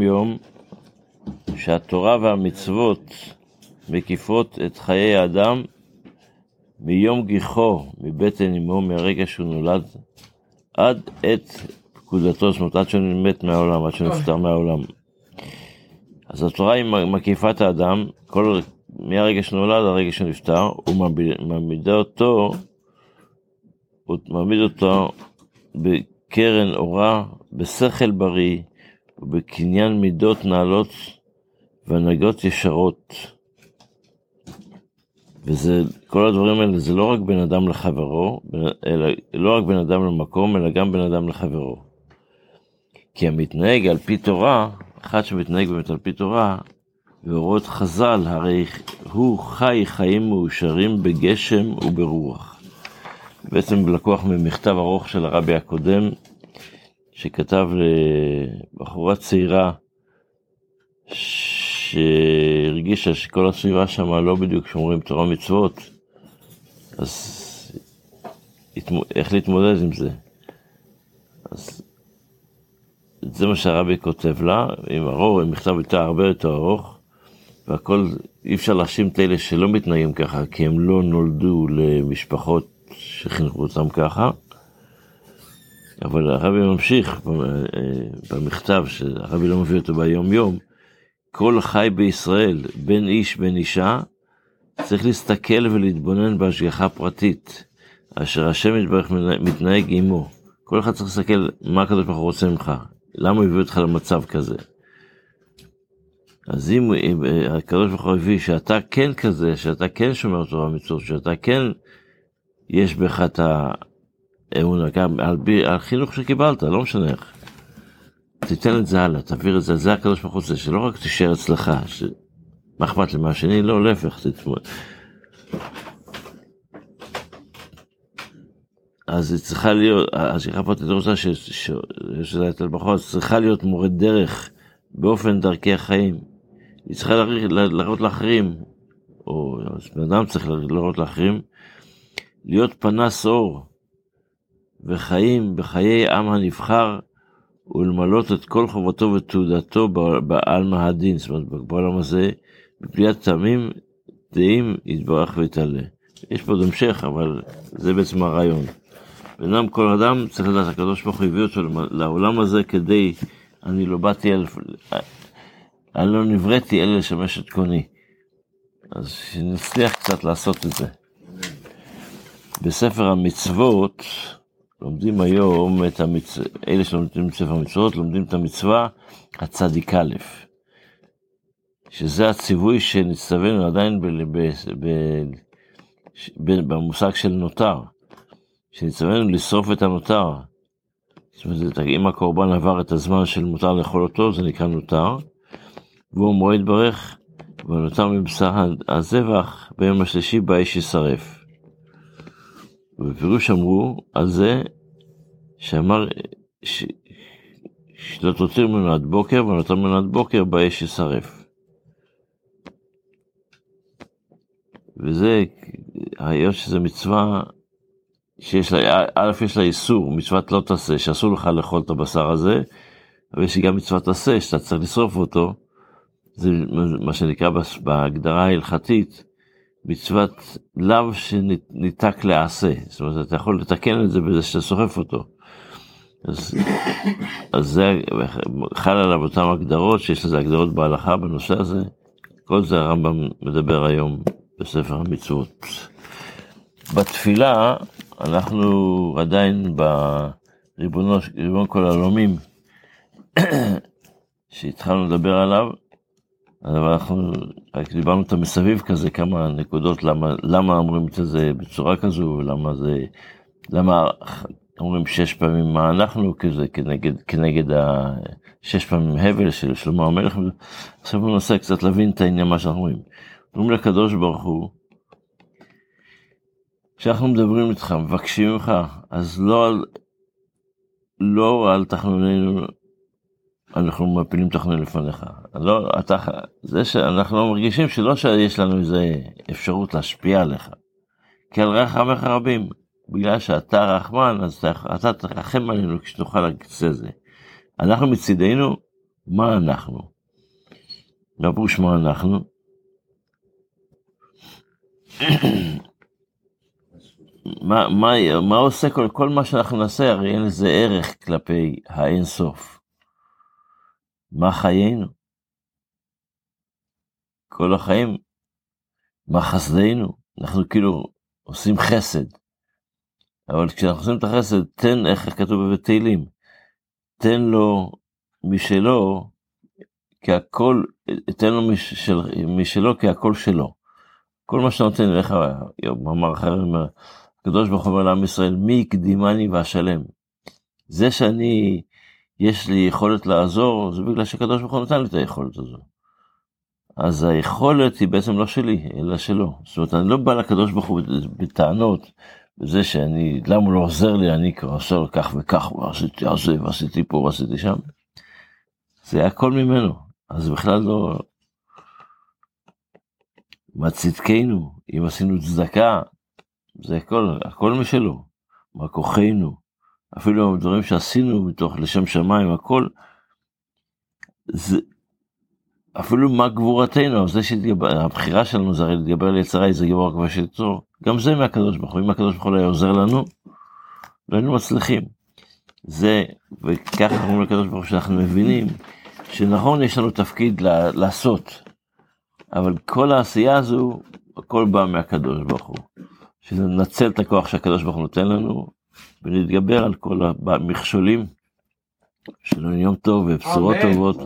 יום שהתורה והמצוות מקיפות את חיי האדם מיום גיחו, מבטן אמו, מהרגע שהוא נולד, עד עת פקודתו, זאת אומרת, עד שהוא מת מהעולם, עד שהוא נפטר מהעולם. אז התורה היא מקיפה את האדם, כל, מהרגע שנולד, הרגע שנפטר, הוא מעמיד אותו, הוא מעמיד אותו בקרן אורה, בשכל בריא, ובקניין מידות נעלות והנהגות ישרות. וזה, כל הדברים האלה זה לא רק בין אדם לחברו, אלא לא רק בין אדם למקום, אלא גם בין אדם לחברו. כי המתנהג על פי תורה, אחד שמתנהג באמת על פי תורה, ואורות חז"ל, הרי הוא חי חיים מאושרים בגשם וברוח. בעצם לקוח ממכתב ארוך של הרבי הקודם, שכתב לבחורה צעירה שהרגישה שכל הסביבה שם לא בדיוק שומרים תורה מצוות, אז איך להתמודד עם זה? אז זה מה שהרבי כותב לה, עם ארוך, עם מכתב יותר הרבה יותר ארוך, והכל, אי אפשר להאשים את אלה שלא מתנהגים ככה, כי הם לא נולדו למשפחות שחינכו אותם ככה. אבל הרבי ממשיך במכתב, שהרבי לא מביא אותו ביום יום, כל חי בישראל, בין איש בין אישה, צריך להסתכל ולהתבונן בהשגחה פרטית, אשר השם יתברך מתנהג עמו. כל אחד צריך להסתכל מה הקדוש ברוך הוא רוצה ממך, למה הוא הביא אותך למצב כזה. אז אם, אם הקדוש ברוך הוא הביא שאתה כן כזה, שאתה כן שומר תורה ומצוות, שאתה כן יש בך את האמונה, גם על, על חינוך שקיבלת, לא משנה איך. תיתן את זה הלאה, תעביר את זה, זה הקדוש ברוך הוא רוצה, שלא רק תישאר אצלך, ש... מה אכפת לי מהשני, לא, להפך, תתמוד. אז היא צריכה להיות, השליחה פה רוצה שזה יותר בחור, צריכה להיות מורה דרך באופן דרכי החיים. היא צריכה להראות לאחרים, או בן אדם צריך להראות לאחרים, להיות פנס אור וחיים בחיי עם הנבחר ולמלות את כל חובתו ותעודתו בעלמא הדין, זאת אומרת בעולם הזה, בפליאת טעמים, דעים, יתברך ויתעלה. יש פה עוד המשך, אבל זה בעצם הרעיון. ואינם כל אדם צריך לדעת, הקדוש ברוך הוא הביא אותו לעולם הזה כדי, אני לא באתי, אני לא נבראתי אלא לשמש את קוני. אז שנצליח קצת לעשות את זה. בספר המצוות, לומדים היום את המצווה, אלה שלומדים את ספר המצוות, לומדים את המצווה הצדיק א', שזה הציווי שנצטווינו עדיין ב, ב, ב, ב, במושג של נותר, שנצטווינו לשרוף את הנותר. זאת אומרת, אם הקורבן עבר את הזמן של מותר לאכול אותו, זה נקרא נותר, והוא מועד ברך, ונותר מבשר הזבח ביום השלישי באש יישרף. ובפירוש אמרו על זה שאמר ש... שלא תוציא ממנו עד בוקר ונותר ממנו עד בוקר באש יישרף. וזה, היות שזו מצווה שיש לה, א' יש לה איסור, מצוות לא תעשה, שאסור לך לאכול את הבשר הזה, אבל יש גם מצוות תעשה, שאתה צריך לשרוף אותו, זה מה שנקרא בהגדרה ההלכתית, מצוות לאו שניתק לעשה, זאת אומרת אתה יכול לתקן את זה בזה שאתה שורף אותו. אז, אז זה חל עליו אותן הגדרות שיש לזה הגדרות בהלכה בנושא הזה, כל זה הרמב"ם מדבר היום בספר המצוות. בתפילה אנחנו עדיין בריבון כל העולמים שהתחלנו לדבר עליו, אבל אנחנו רק דיברנו את המסביב כזה, כמה נקודות, למה, למה אומרים את זה בצורה כזו, למה זה, למה אומרים שש פעמים מה אנחנו כזה, כנגד, כנגד השש פעמים הבל של שלמה המלך. עכשיו אני מנסה קצת להבין את העניין מה שאנחנו אומרים. אומרים לקדוש ברוך הוא, כשאנחנו מדברים איתך, מבקשים ממך, אז לא על, לא על תחנוננו אנחנו מפילים תוכנית לפניך. לא, אתה, זה שאנחנו מרגישים שלא שיש לנו איזה אפשרות להשפיע עליך. כי על רחמך רבים. בגלל שאתה רחמן, אז אתה, תרחם עלינו להגיד את זה. אנחנו מצידנו מה אנחנו? מה פירוש מה אנחנו? מה, מה, מה עושה כל, כל מה שאנחנו נעשה, הרי אין לזה ערך כלפי האין סוף. מה חיינו? כל החיים, מה חסדנו? אנחנו כאילו עושים חסד. אבל כשאנחנו עושים את החסד, תן, איך כתוב בתהילים, תן לו משלו, כי הכל, תן לו משל, משלו כי הכל שלו. כל מה שאתה נותן, איך מאמר אחר הקדוש ברוך הוא אומר לעם ישראל, מי הקדימני ואשלם. זה שאני, יש לי יכולת לעזור, זה בגלל שהקדוש ברוך הוא נתן לי את היכולת הזו. אז היכולת היא בעצם לא שלי, אלא שלו. זאת אומרת, אני לא בא לקדוש ברוך הוא בטענות, בזה שאני, למה הוא לא עוזר לי, אני עושה לו כך וכך, ועשיתי זה, ועשיתי פה, ועשיתי שם. זה הכל ממנו, אז בכלל לא... מה צדקנו, אם עשינו צדקה, זה הכל, הכל משלו. מה כוחנו, אפילו הדברים שעשינו מתוך לשם שמיים, הכל, זה, אפילו מה גבורתנו, זה שהבחירה שלנו זה הרי להתגבר על יצרה, איזה גיבור כבר של צור, גם זה מהקדוש ברוך הוא, אם הקדוש ברוך הוא לא היה עוזר לנו, לא היינו מצליחים. זה, וככה אומרים לקדוש ברוך הוא שאנחנו מבינים שנכון יש לנו תפקיד לעשות, אבל כל העשייה הזו, הכל בא מהקדוש ברוך הוא. שננצל את הכוח שהקדוש ברוך הוא נותן לנו, ונתגבר על כל המכשולים. שלום יום טוב ובשורות טובות.